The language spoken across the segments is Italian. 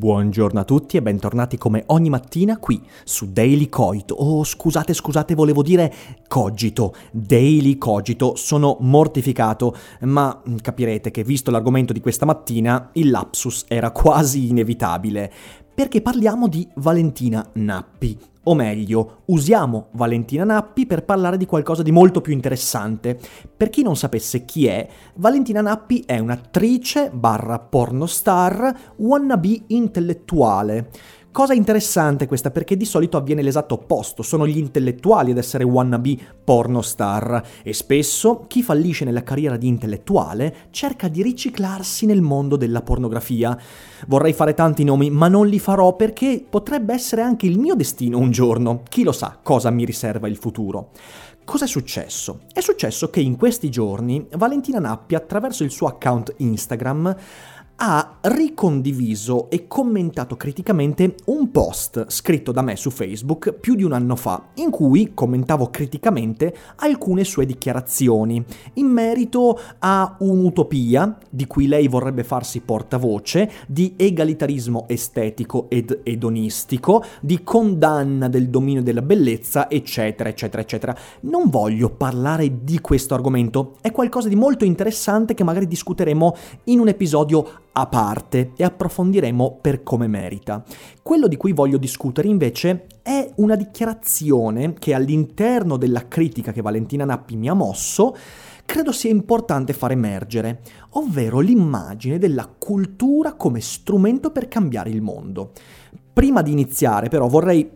Buongiorno a tutti e bentornati come ogni mattina qui su Daily Cogito. Oh, scusate, scusate, volevo dire cogito. Daily Cogito. Sono mortificato, ma capirete che visto l'argomento di questa mattina, il lapsus era quasi inevitabile. Perché parliamo di Valentina Nappi, o meglio, usiamo Valentina Nappi per parlare di qualcosa di molto più interessante. Per chi non sapesse chi è, Valentina Nappi è un'attrice barra pornostar wannabe intellettuale. Cosa interessante questa perché di solito avviene l'esatto opposto, sono gli intellettuali ad essere wannabe pornostar e spesso chi fallisce nella carriera di intellettuale cerca di riciclarsi nel mondo della pornografia. Vorrei fare tanti nomi ma non li farò perché potrebbe essere anche il mio destino un giorno, chi lo sa cosa mi riserva il futuro. Cosa è successo? È successo che in questi giorni Valentina Nappi attraverso il suo account Instagram ha ricondiviso e commentato criticamente un post scritto da me su Facebook più di un anno fa, in cui commentavo criticamente alcune sue dichiarazioni in merito a un'utopia di cui lei vorrebbe farsi portavoce, di egalitarismo estetico ed edonistico, di condanna del dominio della bellezza, eccetera, eccetera, eccetera. Non voglio parlare di questo argomento, è qualcosa di molto interessante che magari discuteremo in un episodio a parte e approfondiremo per come merita. Quello di cui voglio discutere invece è una dichiarazione che all'interno della critica che Valentina Nappi mi ha mosso credo sia importante far emergere, ovvero l'immagine della cultura come strumento per cambiare il mondo. Prima di iniziare però vorrei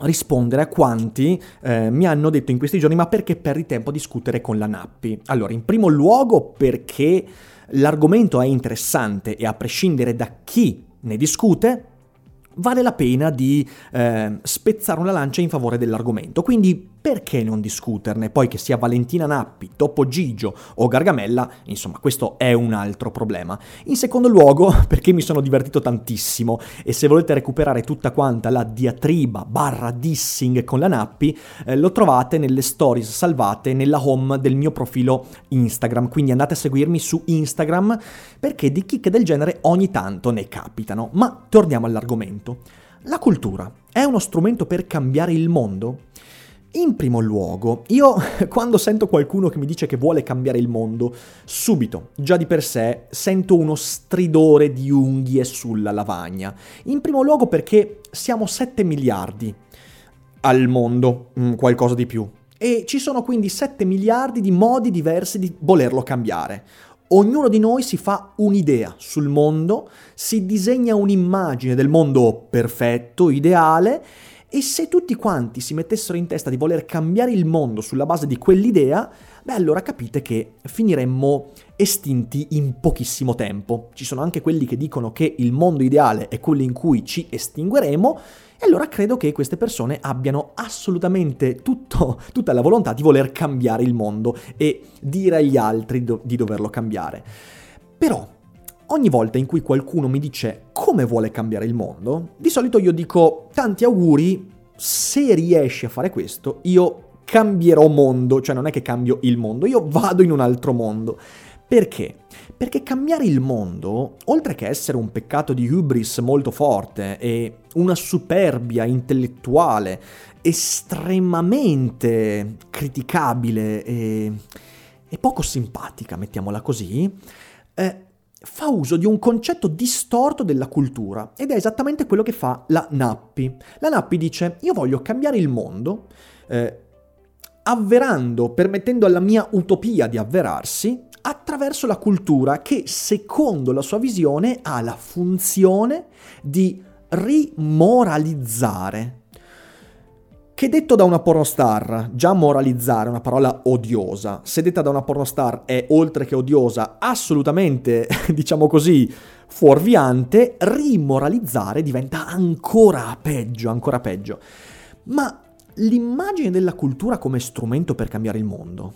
rispondere a quanti eh, mi hanno detto in questi giorni ma perché perdi tempo a discutere con la Nappi? Allora, in primo luogo perché l'argomento è interessante e a prescindere da chi ne discute, vale la pena di eh, spezzare una lancia in favore dell'argomento. Quindi perché non discuterne? Poi che sia Valentina Nappi, Topo Gigio o Gargamella, insomma, questo è un altro problema. In secondo luogo, perché mi sono divertito tantissimo e se volete recuperare tutta quanta la diatriba barra dissing con la Nappi, eh, lo trovate nelle stories salvate nella home del mio profilo Instagram, quindi andate a seguirmi su Instagram perché di chicche del genere ogni tanto ne capitano. Ma torniamo all'argomento. La cultura è uno strumento per cambiare il mondo? In primo luogo, io quando sento qualcuno che mi dice che vuole cambiare il mondo, subito, già di per sé, sento uno stridore di unghie sulla lavagna. In primo luogo perché siamo 7 miliardi al mondo, mm, qualcosa di più. E ci sono quindi 7 miliardi di modi diversi di volerlo cambiare. Ognuno di noi si fa un'idea sul mondo, si disegna un'immagine del mondo perfetto, ideale, e se tutti quanti si mettessero in testa di voler cambiare il mondo sulla base di quell'idea, beh allora capite che finiremmo estinti in pochissimo tempo. Ci sono anche quelli che dicono che il mondo ideale è quello in cui ci estingueremo, e allora credo che queste persone abbiano assolutamente tutto, tutta la volontà di voler cambiare il mondo e dire agli altri do- di doverlo cambiare. Però, ogni volta in cui qualcuno mi dice come vuole cambiare il mondo, di solito io dico tanti auguri, se riesci a fare questo, io cambierò mondo, cioè non è che cambio il mondo, io vado in un altro mondo. Perché? Perché cambiare il mondo, oltre che essere un peccato di hubris molto forte e una superbia intellettuale estremamente criticabile e, e poco simpatica, mettiamola così, eh, fa uso di un concetto distorto della cultura ed è esattamente quello che fa la Nappi. La Nappi dice io voglio cambiare il mondo, eh, avverando, permettendo alla mia utopia di avverarsi, attraverso la cultura che, secondo la sua visione, ha la funzione di rimoralizzare. Che detto da una pornostar, già moralizzare è una parola odiosa, se detta da una pornostar è oltre che odiosa, assolutamente, diciamo così, fuorviante, rimoralizzare diventa ancora peggio, ancora peggio. Ma l'immagine della cultura come strumento per cambiare il mondo,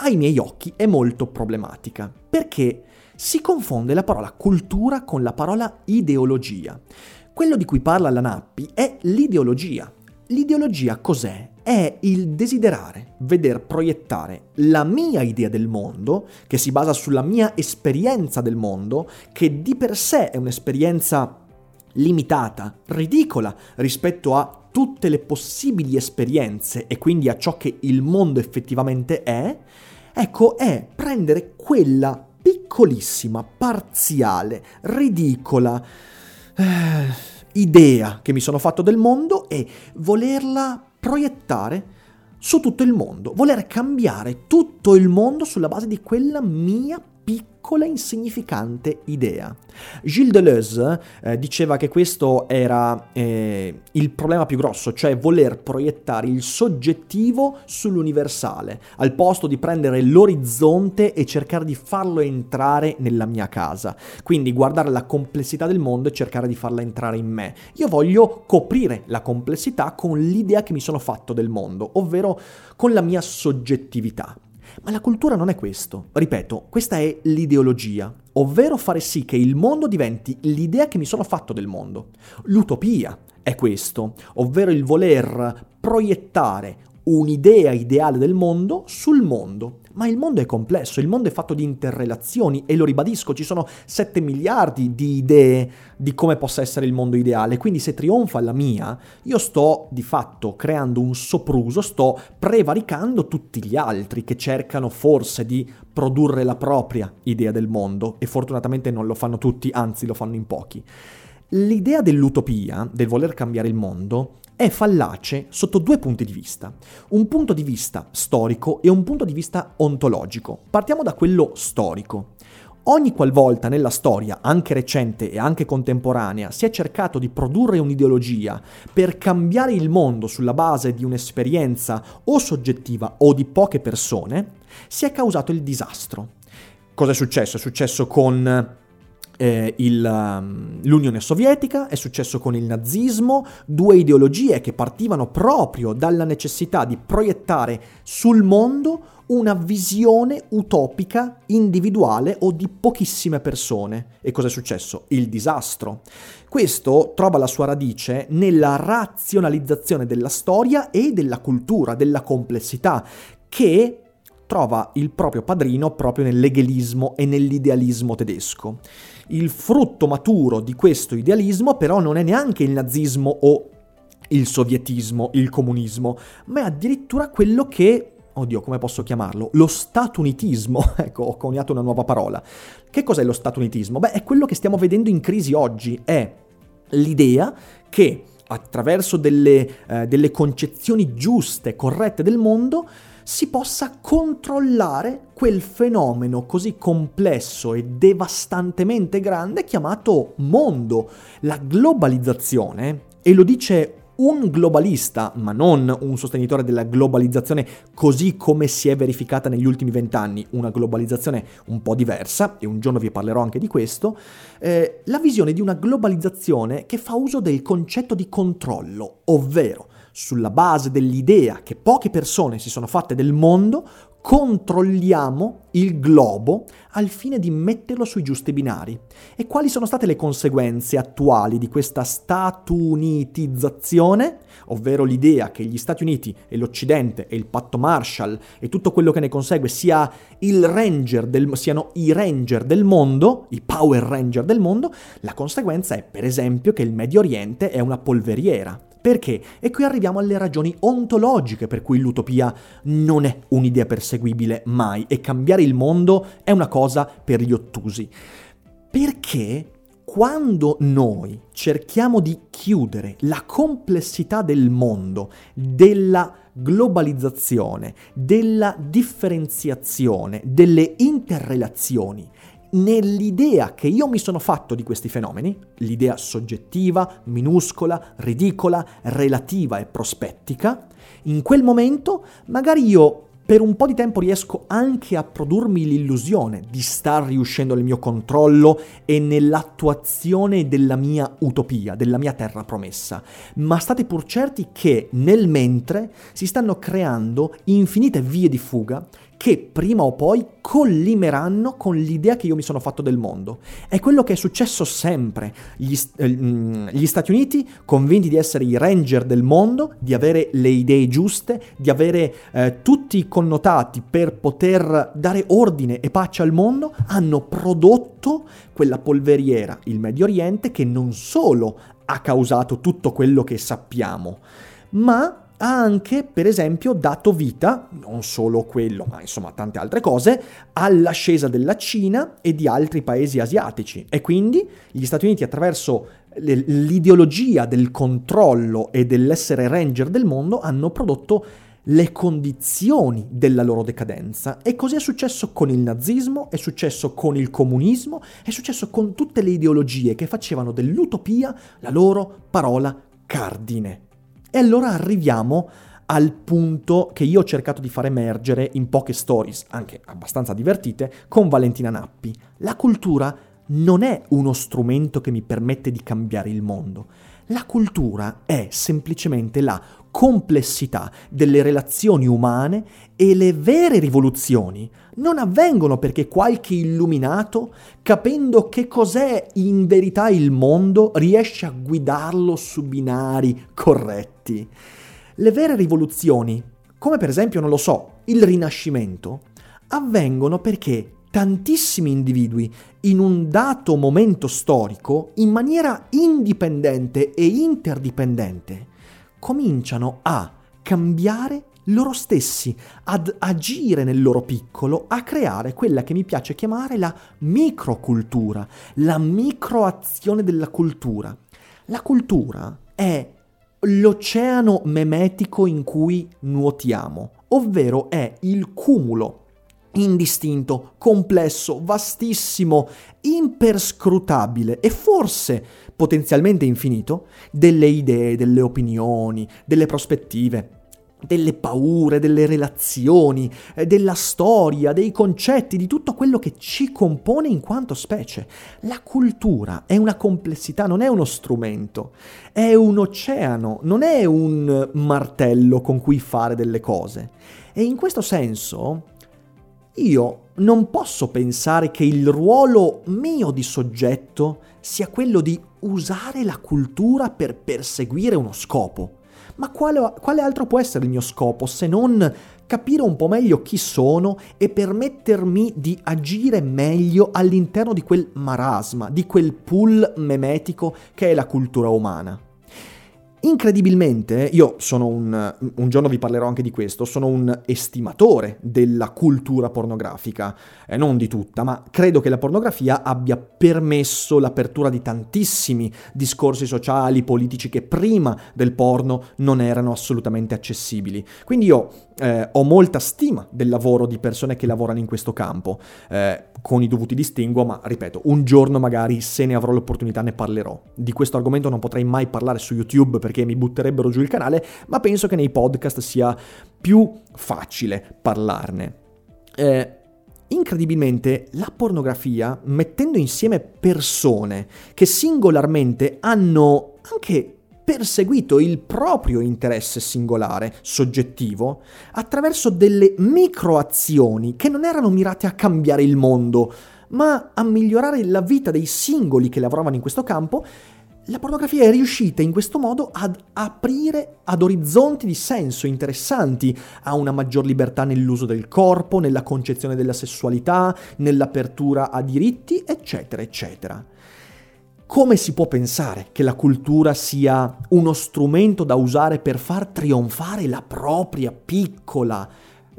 ai miei occhi, è molto problematica, perché si confonde la parola cultura con la parola ideologia. Quello di cui parla la Nappi è l'ideologia. L'ideologia cos'è? È il desiderare, veder proiettare la mia idea del mondo, che si basa sulla mia esperienza del mondo, che di per sé è un'esperienza limitata, ridicola rispetto a tutte le possibili esperienze e quindi a ciò che il mondo effettivamente è, ecco, è prendere quella piccolissima, parziale, ridicola, eh, idea che mi sono fatto del mondo e volerla proiettare su tutto il mondo, voler cambiare tutto il mondo sulla base di quella mia piccola insignificante idea. Gilles Deleuze eh, diceva che questo era eh, il problema più grosso, cioè voler proiettare il soggettivo sull'universale, al posto di prendere l'orizzonte e cercare di farlo entrare nella mia casa. Quindi guardare la complessità del mondo e cercare di farla entrare in me. Io voglio coprire la complessità con l'idea che mi sono fatto del mondo, ovvero con la mia soggettività. Ma la cultura non è questo. Ripeto, questa è l'ideologia, ovvero fare sì che il mondo diventi l'idea che mi sono fatto del mondo. L'utopia è questo, ovvero il voler proiettare un'idea ideale del mondo sul mondo. Ma il mondo è complesso, il mondo è fatto di interrelazioni e lo ribadisco, ci sono 7 miliardi di idee di come possa essere il mondo ideale, quindi se trionfa la mia, io sto di fatto creando un sopruso, sto prevaricando tutti gli altri che cercano forse di produrre la propria idea del mondo e fortunatamente non lo fanno tutti, anzi lo fanno in pochi. L'idea dell'utopia, del voler cambiare il mondo, è fallace sotto due punti di vista. Un punto di vista storico e un punto di vista ontologico. Partiamo da quello storico. Ogni qualvolta nella storia, anche recente e anche contemporanea, si è cercato di produrre un'ideologia per cambiare il mondo sulla base di un'esperienza o soggettiva o di poche persone, si è causato il disastro. Cosa è successo? È successo con eh, il, um, l'Unione Sovietica, è successo con il nazismo, due ideologie che partivano proprio dalla necessità di proiettare sul mondo una visione utopica, individuale o di pochissime persone. E cosa è successo? Il disastro. Questo trova la sua radice nella razionalizzazione della storia e della cultura, della complessità, che trova il proprio padrino proprio nell'egelismo e nell'idealismo tedesco. Il frutto maturo di questo idealismo però non è neanche il nazismo o il sovietismo, il comunismo, ma è addirittura quello che oddio, come posso chiamarlo? Lo statunitismo. ecco, ho coniato una nuova parola. Che cos'è lo statunitismo? Beh, è quello che stiamo vedendo in crisi oggi. È l'idea che attraverso delle, eh, delle concezioni giuste, corrette del mondo, si possa controllare quel fenomeno così complesso e devastantemente grande chiamato mondo. La globalizzazione, e lo dice un globalista, ma non un sostenitore della globalizzazione così come si è verificata negli ultimi vent'anni, una globalizzazione un po' diversa, e un giorno vi parlerò anche di questo, eh, la visione di una globalizzazione che fa uso del concetto di controllo, ovvero sulla base dell'idea che poche persone si sono fatte del mondo, controlliamo il globo al fine di metterlo sui giusti binari. E quali sono state le conseguenze attuali di questa statunitizzazione, ovvero l'idea che gli Stati Uniti e l'Occidente e il patto Marshall e tutto quello che ne consegue sia del, siano i ranger del mondo, i power ranger del mondo, la conseguenza è per esempio che il Medio Oriente è una polveriera perché? E qui arriviamo alle ragioni ontologiche per cui l'utopia non è un'idea perseguibile mai e cambiare il mondo è una cosa per gli ottusi. Perché quando noi cerchiamo di chiudere la complessità del mondo, della globalizzazione, della differenziazione, delle interrelazioni, nell'idea che io mi sono fatto di questi fenomeni, l'idea soggettiva, minuscola, ridicola, relativa e prospettica, in quel momento magari io per un po' di tempo riesco anche a produrmi l'illusione di star riuscendo nel mio controllo e nell'attuazione della mia utopia, della mia terra promessa. Ma state pur certi che nel mentre si stanno creando infinite vie di fuga che prima o poi collimeranno con l'idea che io mi sono fatto del mondo. È quello che è successo sempre. Gli, eh, gli, Stati Uniti, convinti di essere i ranger del mondo, di avere le idee giuste, di avere eh, tutti i connotati per poter dare ordine e pace al mondo, hanno prodotto quella polveriera, il Medio Oriente, che non solo ha causato tutto quello che sappiamo, ma ha anche, per esempio, dato vita, non solo quello, ma insomma tante altre cose, all'ascesa della Cina e di altri paesi asiatici. E quindi gli Stati Uniti, attraverso l'ideologia del controllo e dell'essere ranger del mondo, hanno prodotto le condizioni della loro decadenza. E così è successo con il nazismo, è successo con il comunismo, è successo con tutte le ideologie che facevano dell'utopia la loro parola cardine. E allora arriviamo al punto che io ho cercato di far emergere in poche stories, anche abbastanza divertite, con Valentina Nappi. La cultura non è uno strumento che mi permette di cambiare il mondo. La cultura è semplicemente la complessità delle relazioni umane e le vere rivoluzioni non avvengono perché qualche illuminato, capendo che cos'è in verità il mondo, riesce a guidarlo su binari corretti. Le vere rivoluzioni, come per esempio, non lo so, il Rinascimento, avvengono perché tantissimi individui in un dato momento storico, in maniera indipendente e interdipendente, cominciano a cambiare loro stessi, ad agire nel loro piccolo, a creare quella che mi piace chiamare la microcultura, la microazione della cultura. La cultura è l'oceano memetico in cui nuotiamo, ovvero è il cumulo indistinto, complesso, vastissimo, imperscrutabile e forse potenzialmente infinito delle idee, delle opinioni, delle prospettive, delle paure, delle relazioni, eh, della storia, dei concetti, di tutto quello che ci compone in quanto specie. La cultura è una complessità, non è uno strumento, è un oceano, non è un martello con cui fare delle cose. E in questo senso io non posso pensare che il ruolo mio di soggetto sia quello di usare la cultura per perseguire uno scopo. Ma quale, quale, altro può essere il mio scopo se non capire un po' meglio chi sono e permettermi di agire meglio all'interno di quel marasma, di quel pool memetico che è la cultura umana? Incredibilmente, io sono un, un giorno vi parlerò anche di questo, sono un estimatore della cultura pornografica, eh, non di tutta, ma credo che la pornografia abbia permesso l'apertura di tantissimi discorsi sociali, politici che prima del porno non erano assolutamente accessibili. Quindi io eh, ho molta stima del lavoro di persone che lavorano in questo campo, eh, con i dovuti distinguo, ma ripeto, un giorno magari se ne avrò l'opportunità ne parlerò. Di questo argomento non potrei mai parlare su YouTube perché mi butterebbero giù il canale, ma penso che nei podcast sia più facile parlarne. Eh, incredibilmente la pornografia, mettendo insieme persone che singolarmente hanno anche perseguito il proprio interesse singolare, soggettivo, attraverso delle microazioni che non erano mirate a cambiare il mondo, ma a migliorare la vita dei singoli che lavoravano in questo campo, la pornografia è riuscita in questo modo ad aprire ad orizzonti di senso interessanti, a una maggior libertà nell'uso del corpo, nella concezione della sessualità, nell'apertura a diritti, eccetera, eccetera. Come si può pensare che la cultura sia uno strumento da usare per far trionfare la propria piccola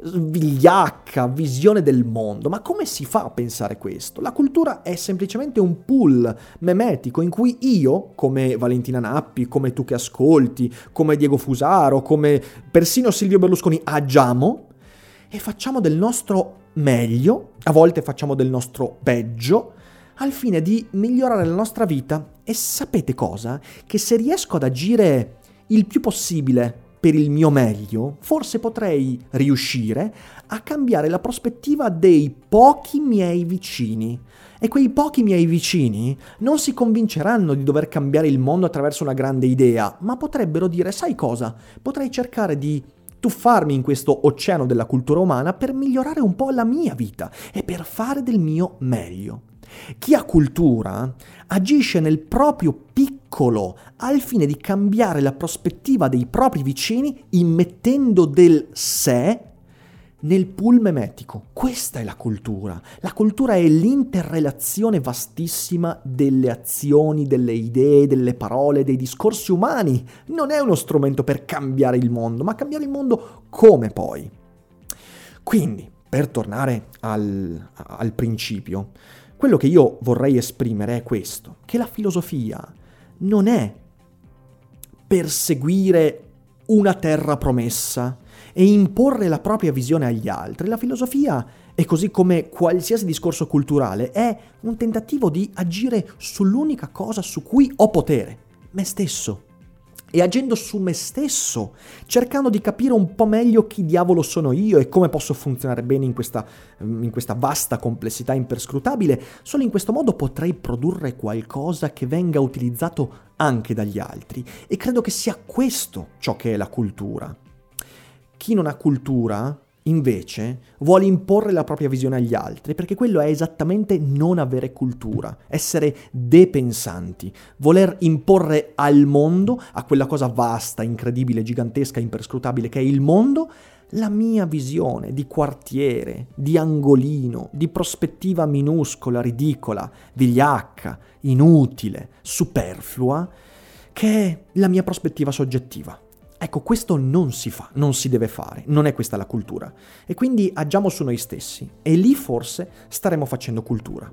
vigliacca visione del mondo. Ma come si fa a pensare questo? La cultura è semplicemente un pool memetico in cui io, come Valentina Nappi, come tu che ascolti, come Diego Fusaro, come persino Silvio Berlusconi, agiamo e facciamo del nostro meglio, a volte facciamo del nostro peggio, al fine di migliorare la nostra vita. E sapete cosa? Che se riesco ad agire il più possibile per il mio meglio, forse potrei riuscire a cambiare la prospettiva dei pochi miei vicini. E quei pochi miei vicini non si convinceranno di dover cambiare il mondo attraverso una grande idea, ma potrebbero dire, sai cosa? Potrei cercare di tuffarmi in questo oceano della cultura umana per migliorare un po' la mia vita e per fare del mio meglio. Chi ha cultura agisce nel proprio piccolo al fine di cambiare la prospettiva dei propri vicini immettendo del sé nel pool memetico. Questa è la cultura. La cultura è l'interrelazione vastissima delle azioni, delle idee, delle parole, dei discorsi umani. Non è uno strumento per cambiare il mondo, ma cambiare il mondo come poi. Quindi, per tornare al, al principio, quello che io vorrei esprimere è questo, che la filosofia non è perseguire una terra promessa e imporre la propria visione agli altri. La filosofia, e così come qualsiasi discorso culturale, è un tentativo di agire sull'unica cosa su cui ho potere, me stesso e agendo su me stesso, cercando di capire un po' meglio chi diavolo sono io e come posso funzionare bene in questa, in questa, vasta complessità imperscrutabile, solo in questo modo potrei produrre qualcosa che venga utilizzato anche dagli altri. E credo che sia questo ciò che è la cultura. Chi non ha cultura invece vuole imporre la propria visione agli altri, perché quello è esattamente non avere cultura, essere depensanti, voler imporre al mondo, a quella cosa vasta, incredibile, gigantesca, imperscrutabile che è il mondo, la mia visione di quartiere, di angolino, di prospettiva minuscola, ridicola, vigliacca, inutile, superflua, che è la mia prospettiva soggettiva. Ecco, questo non si fa, non si deve fare, non è questa la cultura. E quindi agiamo su noi stessi e lì forse staremo facendo cultura.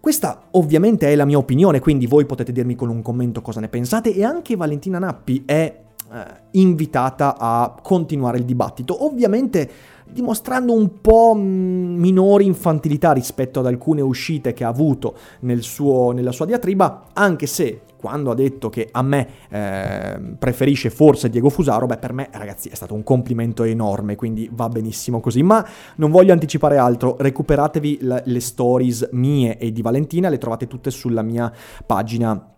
Questa ovviamente è la mia opinione, quindi voi potete dirmi con un commento cosa ne pensate e anche Valentina Nappi è invitata a continuare il dibattito, ovviamente dimostrando un po' mm, minore infantilità rispetto ad alcune uscite che ha avuto nel suo, nella sua diatriba, anche se quando ha detto che a me eh, preferisce forse Diego Fusaro, beh per me ragazzi è stato un complimento enorme, quindi va benissimo così, ma non voglio anticipare altro, recuperatevi le, stories mie e di Valentina, le trovate tutte sulla mia pagina eh,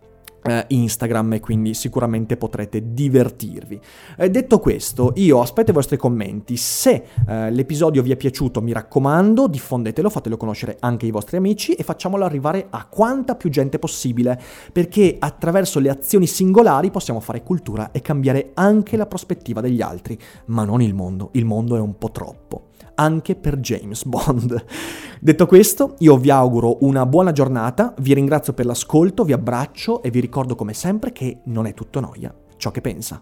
Instagram e quindi sicuramente potrete divertirvi. Eh, detto questo, io aspetto i vostri commenti. Se eh, l'episodio vi è piaciuto, mi raccomando, diffondetelo, fatelo conoscere anche ai vostri amici e facciamolo arrivare a quanta più gente possibile, perché attraverso le azioni singolari possiamo fare cultura e cambiare anche la prospettiva degli altri, ma non il mondo. Il mondo è un po' troppo anche per James Bond. Detto questo, io vi auguro una buona giornata, vi ringrazio per l'ascolto, vi abbraccio e vi ricordo come sempre che non è tutto noia ciò che pensa.